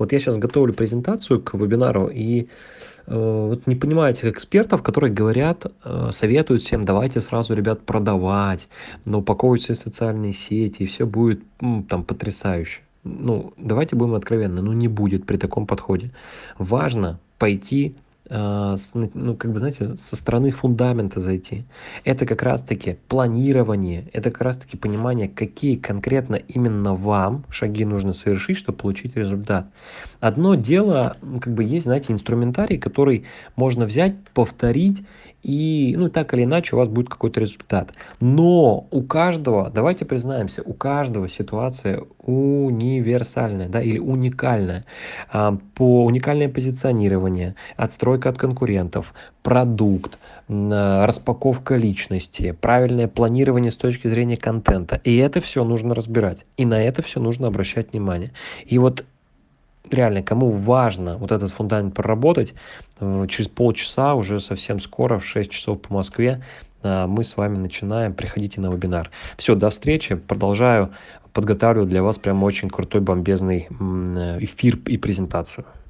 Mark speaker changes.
Speaker 1: Вот я сейчас готовлю презентацию к вебинару и э, вот не понимаю этих экспертов, которые говорят, э, советуют всем, давайте сразу, ребят, продавать, но упаковывать все социальные сети, и все будет там потрясающе. Ну, давайте будем откровенны, ну не будет при таком подходе. Важно пойти ну, как бы, знаете, со стороны фундамента зайти. Это как раз-таки планирование, это как раз-таки понимание, какие конкретно именно вам шаги нужно совершить, чтобы получить результат. Одно дело, как бы есть, знаете, инструментарий, который можно взять, повторить и, ну, так или иначе у вас будет какой-то результат. Но у каждого, давайте признаемся, у каждого ситуация универсальная, да, или уникальная. А, по уникальное позиционирование, отстройка от конкурентов, продукт, распаковка личности, правильное планирование с точки зрения контента. И это все нужно разбирать. И на это все нужно обращать внимание. И вот реально, кому важно вот этот фундамент проработать, э, через полчаса, уже совсем скоро, в 6 часов по Москве, э, мы с вами начинаем. Приходите на вебинар. Все, до встречи. Продолжаю подготавливать для вас прям очень крутой бомбезный э, эфир и презентацию.